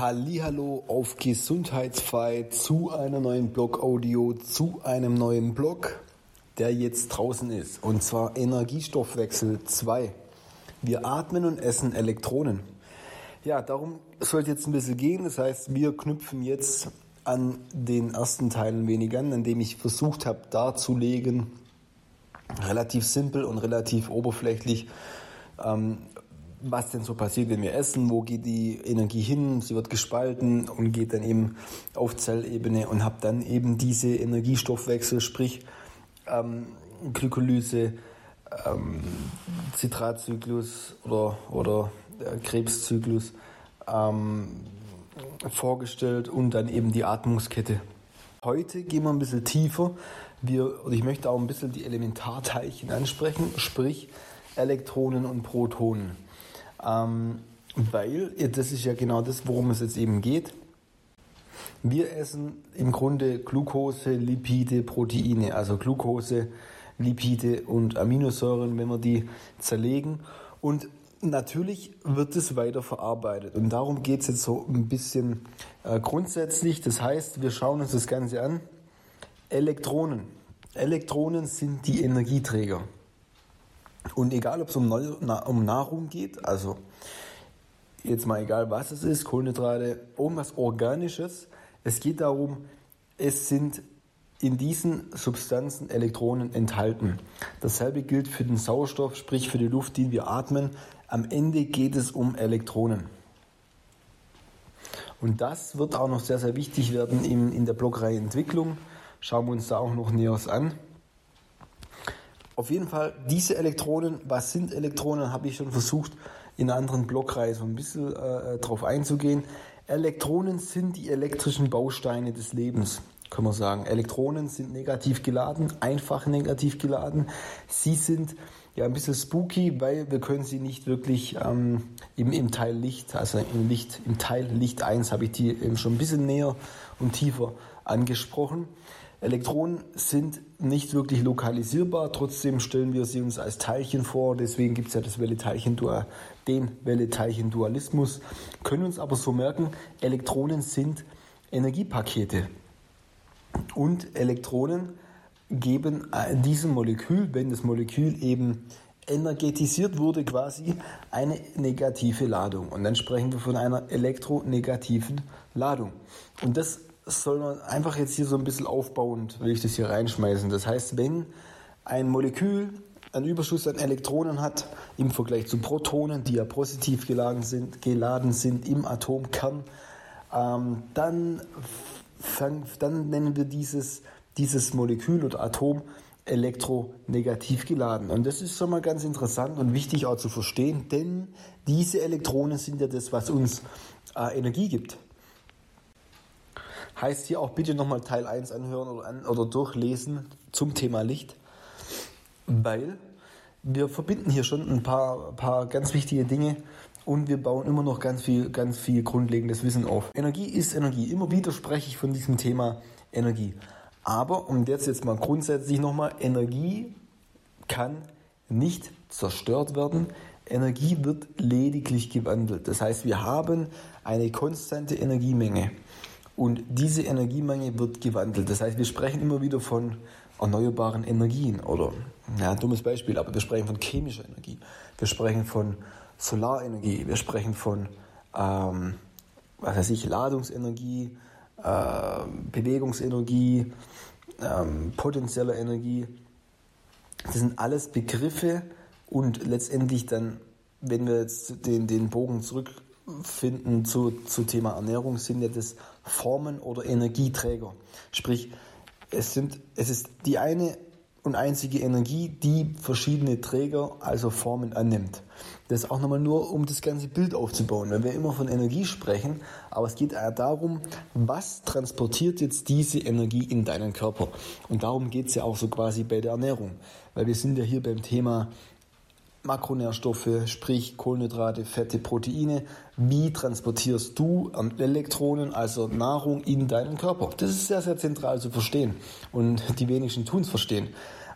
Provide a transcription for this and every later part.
Hallo auf Gesundheitsfrei zu einer neuen Blog-Audio, zu einem neuen Blog, der jetzt draußen ist. Und zwar Energiestoffwechsel 2. Wir atmen und essen Elektronen. Ja, darum soll es jetzt ein bisschen gehen. Das heißt, wir knüpfen jetzt an den ersten Teil ein wenig an, in dem ich versucht habe darzulegen, relativ simpel und relativ oberflächlich, ähm, was denn so passiert, wenn wir essen, wo geht die Energie hin, sie wird gespalten und geht dann eben auf Zellebene und habe dann eben diese Energiestoffwechsel, sprich ähm, Glykolyse, ähm, Zitratzyklus oder, oder äh, Krebszyklus ähm, vorgestellt und dann eben die Atmungskette. Heute gehen wir ein bisschen tiefer. Wir, und ich möchte auch ein bisschen die Elementarteilchen ansprechen, sprich Elektronen und Protonen. Ähm, weil, das ist ja genau das, worum es jetzt eben geht. Wir essen im Grunde Glucose, Lipide, Proteine, also Glucose, Lipide und Aminosäuren, wenn wir die zerlegen. Und natürlich wird es weiter verarbeitet. Und darum geht es jetzt so ein bisschen äh, grundsätzlich. Das heißt, wir schauen uns das Ganze an. Elektronen. Elektronen sind die Energieträger. Und egal, ob es um, um Nahrung geht, also jetzt mal egal, was es ist, Kohlenhydrate, irgendwas Organisches, es geht darum, es sind in diesen Substanzen Elektronen enthalten. Dasselbe gilt für den Sauerstoff, sprich für die Luft, die wir atmen. Am Ende geht es um Elektronen. Und das wird auch noch sehr, sehr wichtig werden in, in der Blockreihe Entwicklung. Schauen wir uns da auch noch näher an. Auf jeden Fall, diese Elektronen, was sind Elektronen, habe ich schon versucht, in anderen Blockreihe so ein bisschen äh, drauf einzugehen. Elektronen sind die elektrischen Bausteine des Lebens, kann man sagen. Elektronen sind negativ geladen, einfach negativ geladen. Sie sind ja ein bisschen spooky, weil wir können sie nicht wirklich ähm, im, im Teil Licht, also im Licht, im Teil Licht 1 habe ich die eben schon ein bisschen näher und tiefer angesprochen. Elektronen sind nicht wirklich lokalisierbar, trotzdem stellen wir sie uns als Teilchen vor, deswegen gibt es ja das Welle-Teilchen-Dual, den Welle-Teilchen-Dualismus, können uns aber so merken, Elektronen sind Energiepakete und Elektronen geben diesem Molekül, wenn das Molekül eben energetisiert wurde, quasi eine negative Ladung. Und dann sprechen wir von einer elektronegativen Ladung. Und das soll man einfach jetzt hier so ein bisschen aufbauend, will ich das hier reinschmeißen. Das heißt, wenn ein Molekül einen Überschuss an Elektronen hat im Vergleich zu Protonen, die ja positiv geladen sind, geladen sind im Atomkern, ähm, dann, fang, dann nennen wir dieses, dieses Molekül oder Atom elektronegativ geladen. Und das ist schon mal ganz interessant und wichtig auch zu verstehen, denn diese Elektronen sind ja das, was uns äh, Energie gibt. Heißt hier auch bitte nochmal Teil 1 anhören oder, an, oder durchlesen zum Thema Licht, weil wir verbinden hier schon ein paar, paar ganz wichtige Dinge und wir bauen immer noch ganz viel, ganz viel grundlegendes Wissen auf. Energie ist Energie. Immer wieder spreche ich von diesem Thema Energie. Aber, und jetzt jetzt mal grundsätzlich nochmal, Energie kann nicht zerstört werden. Energie wird lediglich gewandelt. Das heißt, wir haben eine konstante Energiemenge. Und diese Energiemenge wird gewandelt. Das heißt, wir sprechen immer wieder von erneuerbaren Energien oder, ja, dummes Beispiel, aber wir sprechen von chemischer Energie. Wir sprechen von Solarenergie. Wir sprechen von, ähm, was weiß ich, Ladungsenergie, äh, Bewegungsenergie, ähm, potenzieller Energie. Das sind alles Begriffe und letztendlich dann, wenn wir jetzt den, den Bogen zurück finden zu, zu Thema Ernährung, sind ja das Formen oder Energieträger. Sprich, es, sind, es ist die eine und einzige Energie, die verschiedene Träger, also Formen annimmt. Das ist auch nochmal nur, um das ganze Bild aufzubauen, weil wir immer von Energie sprechen, aber es geht darum, was transportiert jetzt diese Energie in deinen Körper. Und darum geht es ja auch so quasi bei der Ernährung, weil wir sind ja hier beim Thema Makronährstoffe, sprich Kohlenhydrate, Fette, Proteine. Wie transportierst du Elektronen, also Nahrung, in deinen Körper? Das ist sehr, sehr zentral zu verstehen und die wenigsten tun es verstehen.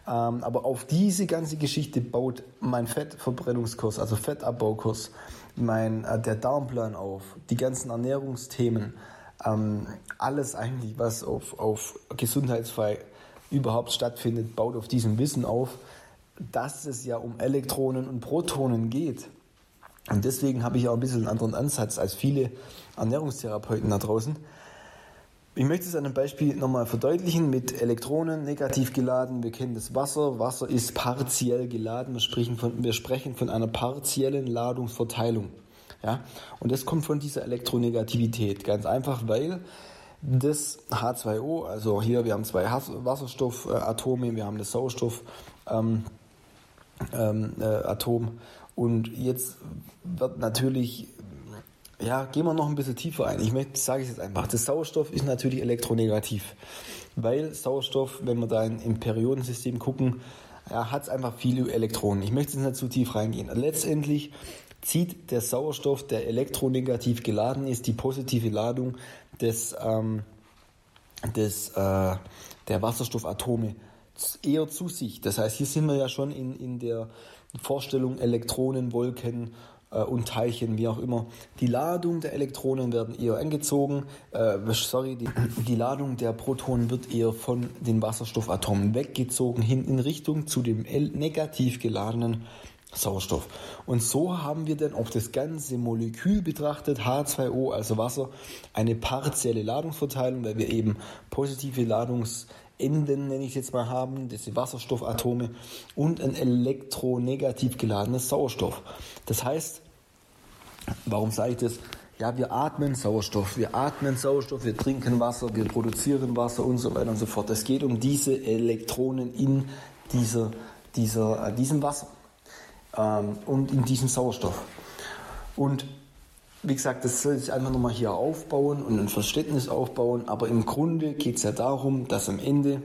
Ähm, aber auf diese ganze Geschichte baut mein Fettverbrennungskurs, also Fettabbaukurs, mein, äh, der Darmplan auf, die ganzen Ernährungsthemen, ähm, alles eigentlich, was auf, auf gesundheitsfrei überhaupt stattfindet, baut auf diesem Wissen auf, dass es ja um Elektronen und Protonen geht. Und deswegen habe ich auch ein bisschen einen anderen Ansatz als viele Ernährungstherapeuten da draußen. Ich möchte es an einem Beispiel nochmal verdeutlichen mit Elektronen negativ geladen. Wir kennen das Wasser. Wasser ist partiell geladen. Wir sprechen von, wir sprechen von einer partiellen Ladungsverteilung. Ja? Und das kommt von dieser Elektronegativität. Ganz einfach, weil das H2O, also hier, wir haben zwei Wasserstoffatome, wir haben das Sauerstoffatom ähm, äh, und jetzt wird natürlich ja, gehen wir noch ein bisschen tiefer ein. Ich sage ich jetzt einfach, das Sauerstoff ist natürlich elektronegativ, weil Sauerstoff, wenn wir da in, im Periodensystem gucken, ja, hat es einfach viele Elektronen. Ich möchte jetzt nicht zu tief reingehen. Letztendlich zieht der Sauerstoff, der elektronegativ geladen ist, die positive Ladung des, ähm, des, äh, der Wasserstoffatome eher zu sich. Das heißt, hier sind wir ja schon in, in der Vorstellung Elektronen, Wolken äh, und Teilchen, wie auch immer. Die Ladung der Elektronen werden eher angezogen, äh, sorry, die, die Ladung der Protonen wird eher von den Wasserstoffatomen weggezogen, hin in Richtung zu dem negativ geladenen Sauerstoff. Und so haben wir dann auf das ganze Molekül betrachtet, H2O, also Wasser, eine partielle Ladungsverteilung, weil wir eben positive Ladungsenden, nenne ich es jetzt mal, haben, diese Wasserstoffatome und ein elektronegativ geladenes Sauerstoff. Das heißt, Warum sage ich das? Ja, wir atmen Sauerstoff, wir atmen Sauerstoff, wir trinken Wasser, wir produzieren Wasser und so weiter und so fort. Es geht um diese Elektronen in dieser, dieser, äh, diesem Wasser ähm, und in diesem Sauerstoff. Und wie gesagt, das soll sich einfach nochmal hier aufbauen und ein Verständnis aufbauen, aber im Grunde geht es ja darum, dass am Ende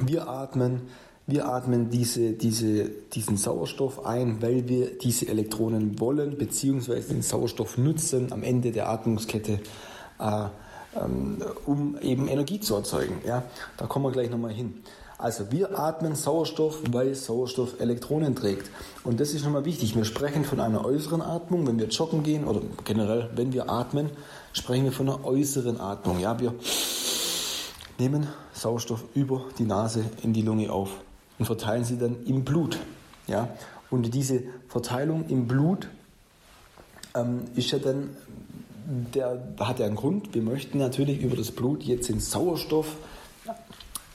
wir atmen, wir atmen diese, diese, diesen Sauerstoff ein, weil wir diese Elektronen wollen, beziehungsweise den Sauerstoff nutzen am Ende der Atmungskette, äh, ähm, um eben Energie zu erzeugen. Ja? Da kommen wir gleich nochmal hin. Also wir atmen Sauerstoff, weil Sauerstoff Elektronen trägt. Und das ist nochmal wichtig. Wir sprechen von einer äußeren Atmung, wenn wir joggen gehen oder generell, wenn wir atmen, sprechen wir von einer äußeren Atmung. Ja, wir nehmen Sauerstoff über die Nase in die Lunge auf und verteilen sie dann im Blut. Ja? Und diese Verteilung im Blut ähm, ist ja dann, der hat ja einen Grund. Wir möchten natürlich über das Blut jetzt den Sauerstoff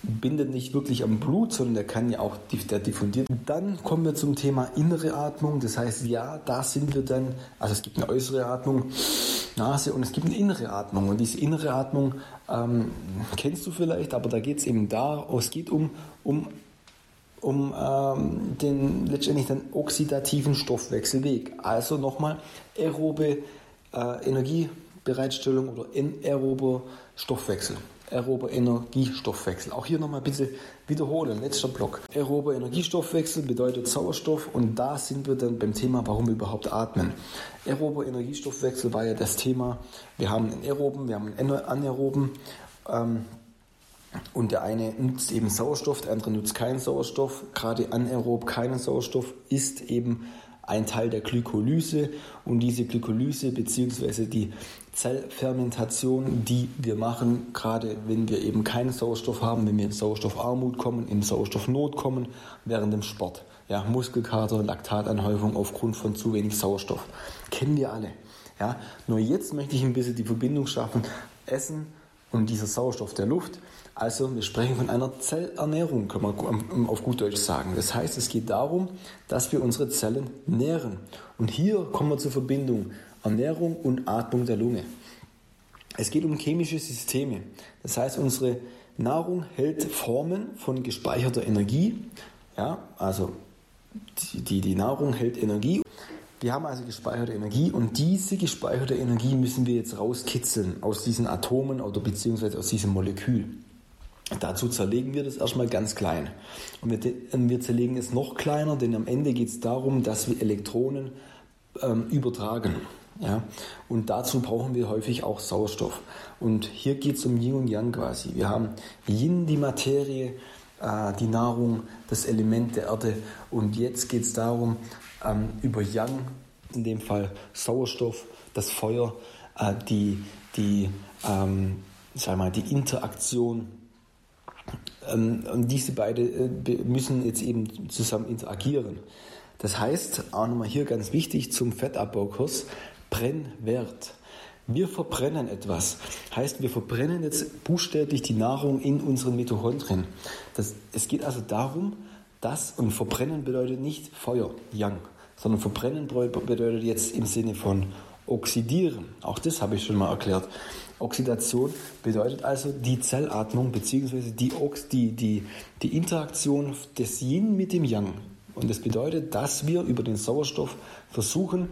bindet nicht wirklich am Blut, sondern der kann ja auch, der diffundiert. Dann kommen wir zum Thema innere Atmung. Das heißt, ja, da sind wir dann, also es gibt eine äußere Atmung, Nase und es gibt eine innere Atmung. Und diese innere Atmung ähm, kennst du vielleicht, aber da geht es eben da, es geht um, um um ähm, den letztendlich den oxidativen Stoffwechselweg. Also nochmal aerobe äh, Energiebereitstellung oder anaerober Stoffwechsel. Aerober Energiestoffwechsel. Auch hier nochmal bitte wiederholen, letzter Block. Aerober Energiestoffwechsel bedeutet Sauerstoff und da sind wir dann beim Thema, warum wir überhaupt atmen. Aerober Energiestoffwechsel war ja das Thema. Wir haben einen aeroben, wir haben einen anaeroben. Ähm, und der eine nutzt eben Sauerstoff, der andere nutzt keinen Sauerstoff. Gerade anaerob keinen Sauerstoff ist eben ein Teil der Glykolyse und diese Glykolyse bzw. die Zellfermentation, die wir machen, gerade wenn wir eben keinen Sauerstoff haben, wenn wir in Sauerstoffarmut kommen, in Sauerstoffnot kommen, während dem Sport. Ja, Muskelkater, Laktatanhäufung aufgrund von zu wenig Sauerstoff. Kennen wir alle. Ja, nur jetzt möchte ich ein bisschen die Verbindung schaffen. Essen und dieser Sauerstoff der Luft also wir sprechen von einer Zellernährung, kann man auf gut Deutsch sagen. Das heißt, es geht darum, dass wir unsere Zellen nähren. Und hier kommen wir zur Verbindung Ernährung und Atmung der Lunge. Es geht um chemische Systeme. Das heißt, unsere Nahrung hält Formen von gespeicherter Energie. Ja, also die, die, die Nahrung hält Energie. Wir haben also gespeicherte Energie und diese gespeicherte Energie müssen wir jetzt rauskitzeln aus diesen Atomen oder beziehungsweise aus diesem Molekül. Dazu zerlegen wir das erstmal ganz klein. Und wir, wir zerlegen es noch kleiner, denn am Ende geht es darum, dass wir Elektronen ähm, übertragen. Ja? Und dazu brauchen wir häufig auch Sauerstoff. Und hier geht es um Yin und Yang quasi. Wir haben Yin, die Materie, äh, die Nahrung, das Element der Erde. Und jetzt geht es darum, ähm, über Yang in dem Fall Sauerstoff, das Feuer, äh, die, die, ähm, sag mal, die Interaktion. Ähm, und diese beiden äh, müssen jetzt eben zusammen interagieren. Das heißt, auch nochmal hier ganz wichtig zum Fettabbaukurs, Brennwert. Wir verbrennen etwas. Heißt, wir verbrennen jetzt buchstäblich die Nahrung in unseren Mitochondrien. Das, es geht also darum, dass, und verbrennen bedeutet nicht Feuer, Yang, sondern verbrennen bedeutet jetzt im Sinne von oxidieren. Auch das habe ich schon mal erklärt. Oxidation bedeutet also die Zellatmung bzw. Die, die, die, die Interaktion des Yin mit dem Yang. Und das bedeutet, dass wir über den Sauerstoff versuchen,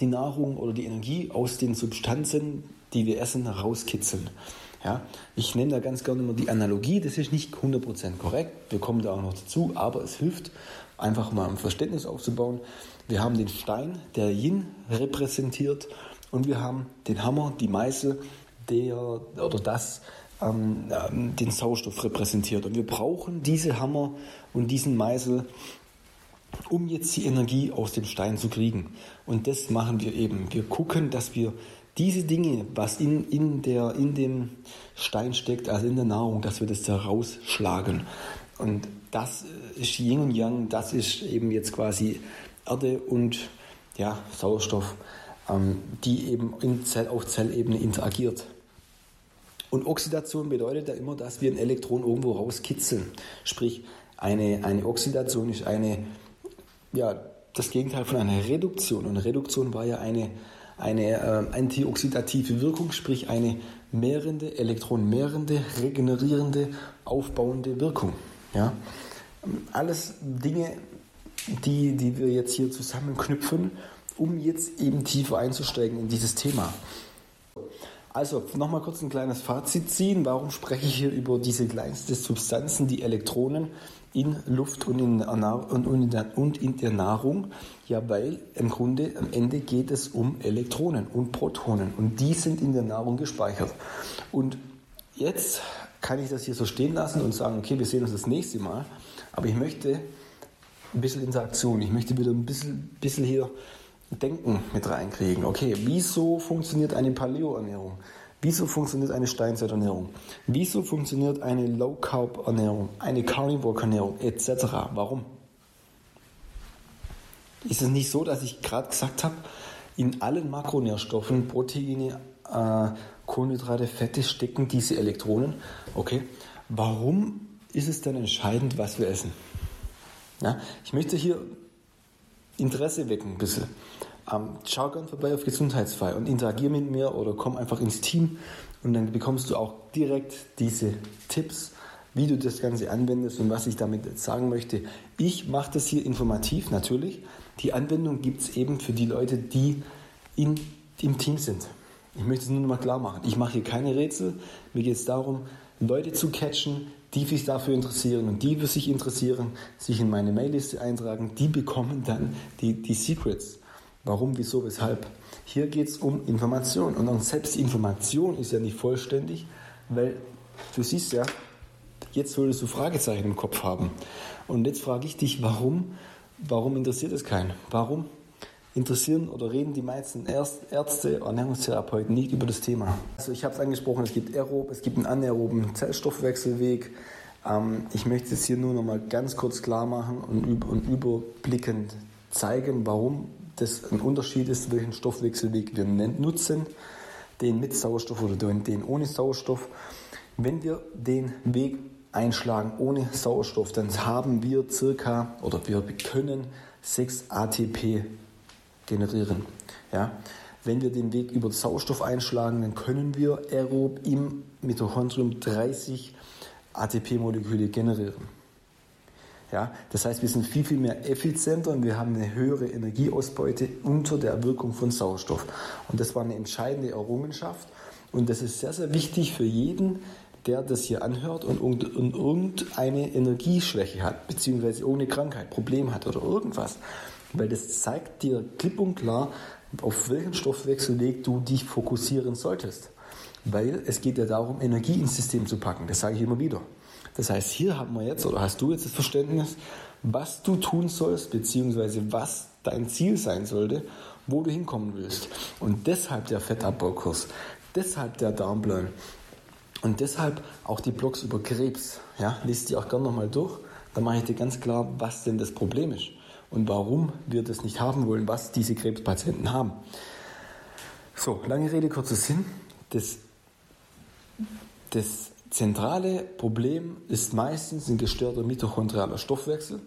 die Nahrung oder die Energie aus den Substanzen, die wir essen, herauskitzeln. Ja, ich nenne da ganz gerne immer die Analogie, das ist nicht 100% korrekt, wir kommen da auch noch dazu, aber es hilft, einfach mal ein Verständnis aufzubauen. Wir haben den Stein, der Yin repräsentiert, und wir haben den Hammer, die Meißel, der oder das ähm, ähm, den Sauerstoff repräsentiert. Und wir brauchen diese Hammer und diesen Meißel, um jetzt die Energie aus dem Stein zu kriegen. Und das machen wir eben. Wir gucken, dass wir diese Dinge, was in, in, der, in dem Stein steckt, also in der Nahrung, dass wir das da rausschlagen. Und das ist Yin und Yang, das ist eben jetzt quasi Erde und ja, Sauerstoff, ähm, die eben in Zell auf Zellebene interagiert. Und Oxidation bedeutet ja immer, dass wir ein Elektron irgendwo rauskitzeln. Sprich, eine, eine Oxidation ist eine ja, das Gegenteil von einer Reduktion. Und Reduktion war ja eine, eine äh, antioxidative Wirkung, sprich eine mehrende, elektronmehrende, regenerierende, aufbauende Wirkung. Ja? Alles Dinge, die, die wir jetzt hier zusammenknüpfen, um jetzt eben tiefer einzusteigen in dieses Thema. Also nochmal kurz ein kleines Fazit ziehen. Warum spreche ich hier über diese kleinsten Substanzen, die Elektronen? in Luft und in, und in der Nahrung? Ja, weil im Grunde am Ende geht es um Elektronen und Protonen und die sind in der Nahrung gespeichert. Und jetzt kann ich das hier so stehen lassen und sagen, okay, wir sehen uns das nächste Mal, aber ich möchte ein bisschen Interaktion, ich möchte wieder ein bisschen, bisschen hier Denken mit reinkriegen. Okay, wieso funktioniert eine Paleo-Ernährung? Wieso funktioniert eine Steinzeiternährung? Wieso funktioniert eine Low-Carb-Ernährung, eine Carnivore-Ernährung etc.? Warum? Ist es nicht so, dass ich gerade gesagt habe, in allen Makronährstoffen, Proteine, äh, Kohlenhydrate, Fette stecken diese Elektronen? Okay, warum ist es dann entscheidend, was wir essen? Ja, ich möchte hier Interesse wecken ein bisschen. Ähm, schau gern vorbei auf Gesundheitsfrei und interagier mit mir oder komm einfach ins Team und dann bekommst du auch direkt diese Tipps, wie du das Ganze anwendest und was ich damit sagen möchte. Ich mache das hier informativ natürlich. Die Anwendung gibt es eben für die Leute, die in, im Team sind. Ich möchte es nur noch mal klar machen. Ich mache hier keine Rätsel. Mir geht es darum, Leute zu catchen, die sich dafür interessieren und die für sich interessieren, sich in meine Mailliste eintragen. Die bekommen dann die, die Secrets. Warum, wieso, weshalb? Hier geht es um Information. Und auch selbst Information ist ja nicht vollständig, weil du siehst ja, jetzt solltest du Fragezeichen im Kopf haben. Und jetzt frage ich dich, warum? Warum interessiert es keinen? Warum interessieren oder reden die meisten Ärzte, Ernährungstherapeuten nicht über das Thema? Also ich habe es angesprochen, es gibt aerob, es gibt einen anaeroben Zellstoffwechselweg. Ähm, ich möchte es hier nur noch mal ganz kurz klar machen und überblickend zeigen, warum das ein Unterschied ist, welchen Stoffwechselweg wir nutzen, den mit Sauerstoff oder den ohne Sauerstoff. Wenn wir den Weg einschlagen ohne Sauerstoff, dann haben wir circa oder wir können 6 ATP generieren. Ja? Wenn wir den Weg über Sauerstoff einschlagen, dann können wir aerob im Mitochondrium 30 ATP-Moleküle generieren. Ja, das heißt, wir sind viel, viel mehr effizienter und wir haben eine höhere Energieausbeute unter der Wirkung von Sauerstoff. Und das war eine entscheidende Errungenschaft. Und das ist sehr, sehr wichtig für jeden, der das hier anhört und, und, und irgendeine Energieschwäche hat, beziehungsweise irgendeine Krankheit, Problem hat oder irgendwas. Weil das zeigt dir klipp und klar, auf welchen Stoffwechselweg du dich fokussieren solltest. Weil es geht ja darum, Energie ins System zu packen. Das sage ich immer wieder. Das heißt, hier haben wir jetzt, oder hast du jetzt das Verständnis, was du tun sollst, beziehungsweise was dein Ziel sein sollte, wo du hinkommen willst. Und deshalb der Fettabbaukurs, deshalb der Darmplan und deshalb auch die Blogs über Krebs. Ja, liest die auch gerne nochmal durch. Da mache ich dir ganz klar, was denn das Problem ist und warum wir das nicht haben wollen, was diese Krebspatienten haben. So, lange Rede, kurzer Sinn. Das, das zentrale Problem ist meistens ein gestörter mitochondrialer Stoffwechsel.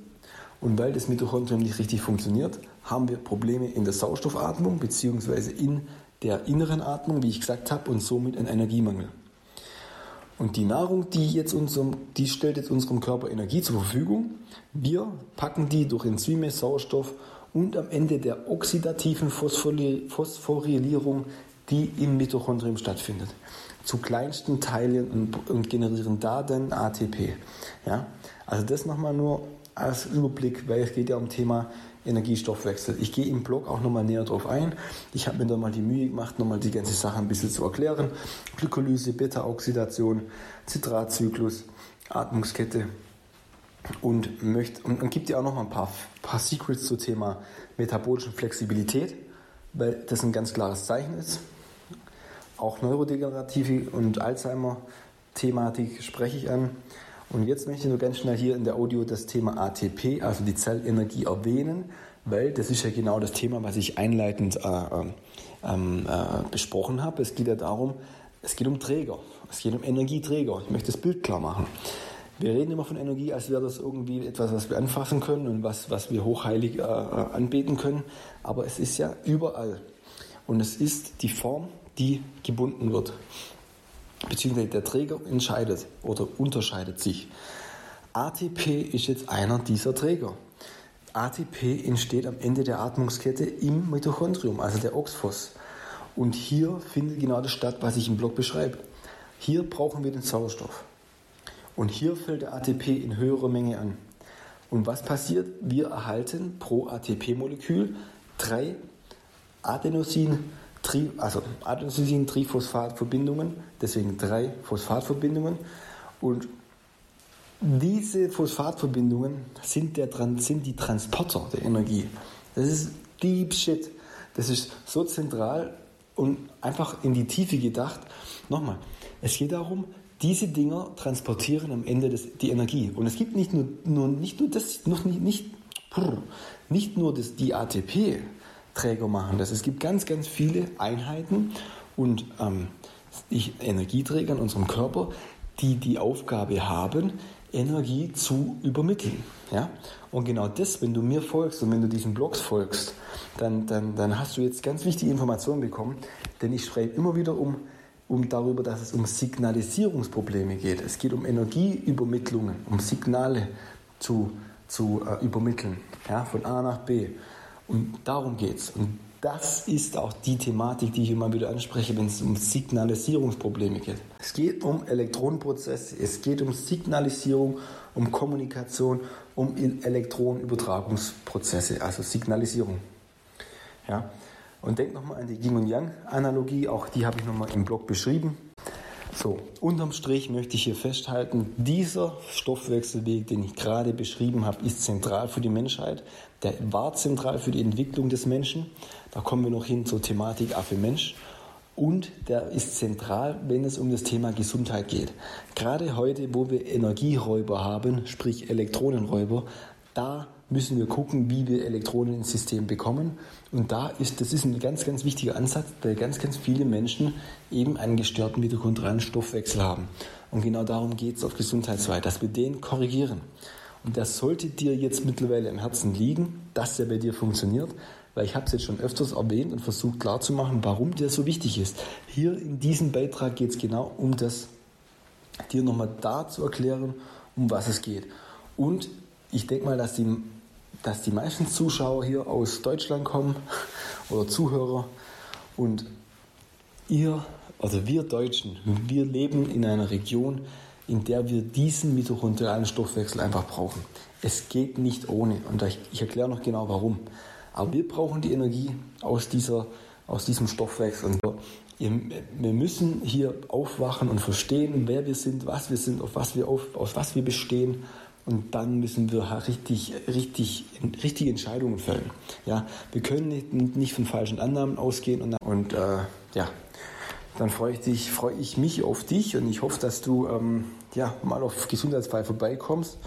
Und weil das Mitochondrium nicht richtig funktioniert, haben wir Probleme in der Sauerstoffatmung bzw. in der inneren Atmung, wie ich gesagt habe, und somit einen Energiemangel. Und die Nahrung, die, jetzt unserem, die stellt jetzt unserem Körper Energie zur Verfügung. Wir packen die durch Enzyme, Sauerstoff und am Ende der oxidativen Phosphorylierung, die im Mitochondrium stattfindet, zu kleinsten Teilen und, und generieren da dann ATP. Ja? Also das nochmal nur als Überblick, weil es geht ja um Thema Energiestoffwechsel. Ich gehe im Blog auch nochmal näher drauf ein. Ich habe mir da mal die Mühe gemacht, nochmal die ganze Sache ein bisschen zu erklären. Glykolyse, Beta-Oxidation, Zitratzyklus, Atmungskette und, möchte, und, und gibt dir auch noch ein paar, paar Secrets zum Thema metabolischen Flexibilität, weil das ein ganz klares Zeichen ist. Auch neurodegenerative und Alzheimer-Thematik spreche ich an. Und jetzt möchte ich nur ganz schnell hier in der Audio das Thema ATP, also die Zellenergie, erwähnen, weil das ist ja genau das Thema, was ich einleitend äh, ähm, äh, besprochen habe. Es geht ja darum, es geht um Träger, es geht um Energieträger. Ich möchte das Bild klar machen. Wir reden immer von Energie, als wäre das irgendwie etwas, was wir anfassen können und was, was wir hochheilig äh, äh anbeten können. Aber es ist ja überall. Und es ist die Form, die gebunden wird beziehungsweise der Träger entscheidet oder unterscheidet sich. ATP ist jetzt einer dieser Träger. ATP entsteht am Ende der Atmungskette im Mitochondrium, also der Oxphos. Und hier findet genau das statt, was ich im Blog beschreibe. Hier brauchen wir den Sauerstoff. Und hier fällt der ATP in höherer Menge an. Und was passiert? Wir erhalten pro ATP-Molekül drei Adenosin Tri, also Adenosin-Triphosphat-Verbindungen, deswegen drei Phosphatverbindungen. Und diese Phosphatverbindungen sind, der, sind die Transporter der Energie. Das ist deep shit. Das ist so zentral und einfach in die Tiefe gedacht. Nochmal, es geht darum, diese Dinger transportieren am Ende das, die Energie. Und es gibt nicht nur, nur, nicht nur das, noch nicht, nicht, nicht nur das, die ATP, Träger machen das. Es gibt ganz, ganz viele Einheiten und ähm, Energieträger in unserem Körper, die die Aufgabe haben, Energie zu übermitteln. Ja? Und genau das, wenn du mir folgst und wenn du diesen Blogs folgst, dann, dann, dann hast du jetzt ganz wichtige Informationen bekommen, denn ich schreibe immer wieder um, um darüber, dass es um Signalisierungsprobleme geht. Es geht um Energieübermittlungen, um Signale zu, zu äh, übermitteln, ja, von A nach B. Und darum geht es. Und das ist auch die Thematik, die ich immer wieder anspreche, wenn es um Signalisierungsprobleme geht. Es geht um Elektronenprozesse, es geht um Signalisierung, um Kommunikation, um Elektronenübertragungsprozesse, also Signalisierung. Ja? Und denk nochmal an die Yin und Yang-Analogie, auch die habe ich nochmal im Blog beschrieben. So, unterm Strich möchte ich hier festhalten, dieser Stoffwechselweg, den ich gerade beschrieben habe, ist zentral für die Menschheit. Der war zentral für die Entwicklung des Menschen. Da kommen wir noch hin zur Thematik Affe-Mensch. Und der ist zentral, wenn es um das Thema Gesundheit geht. Gerade heute, wo wir Energieräuber haben, sprich Elektronenräuber, da müssen wir gucken, wie wir Elektronen ins System bekommen. Und da ist, das ist ein ganz, ganz wichtiger Ansatz, weil ganz, ganz viele Menschen eben einen gestörten mitochondrialen Stoffwechsel haben. Und genau darum geht es auf Gesundheitsweise, dass wir den korrigieren. Und das sollte dir jetzt mittlerweile am Herzen liegen, dass der bei dir funktioniert, weil ich habe es jetzt schon öfters erwähnt und versucht klarzumachen, warum der so wichtig ist. Hier in diesem Beitrag geht es genau um das, dir nochmal da zu erklären, um was es geht. Und ich denke mal, dass die dass die meisten Zuschauer hier aus Deutschland kommen oder Zuhörer und ihr, also wir Deutschen, wir leben in einer Region, in der wir diesen mitochondrialen Stoffwechsel einfach brauchen. Es geht nicht ohne und ich erkläre noch genau warum. Aber wir brauchen die Energie aus, dieser, aus diesem Stoffwechsel. Wir müssen hier aufwachen und verstehen, wer wir sind, was wir sind, auf was wir, auf, aus was wir bestehen und dann müssen wir richtig, richtig, richtige Entscheidungen fällen. Ja, wir können nicht, nicht von falschen Annahmen ausgehen und, und äh, ja, dann freue ich, dich, freue ich mich auf dich und ich hoffe, dass du ähm, ja, mal auf Gesundheitsfrei vorbeikommst.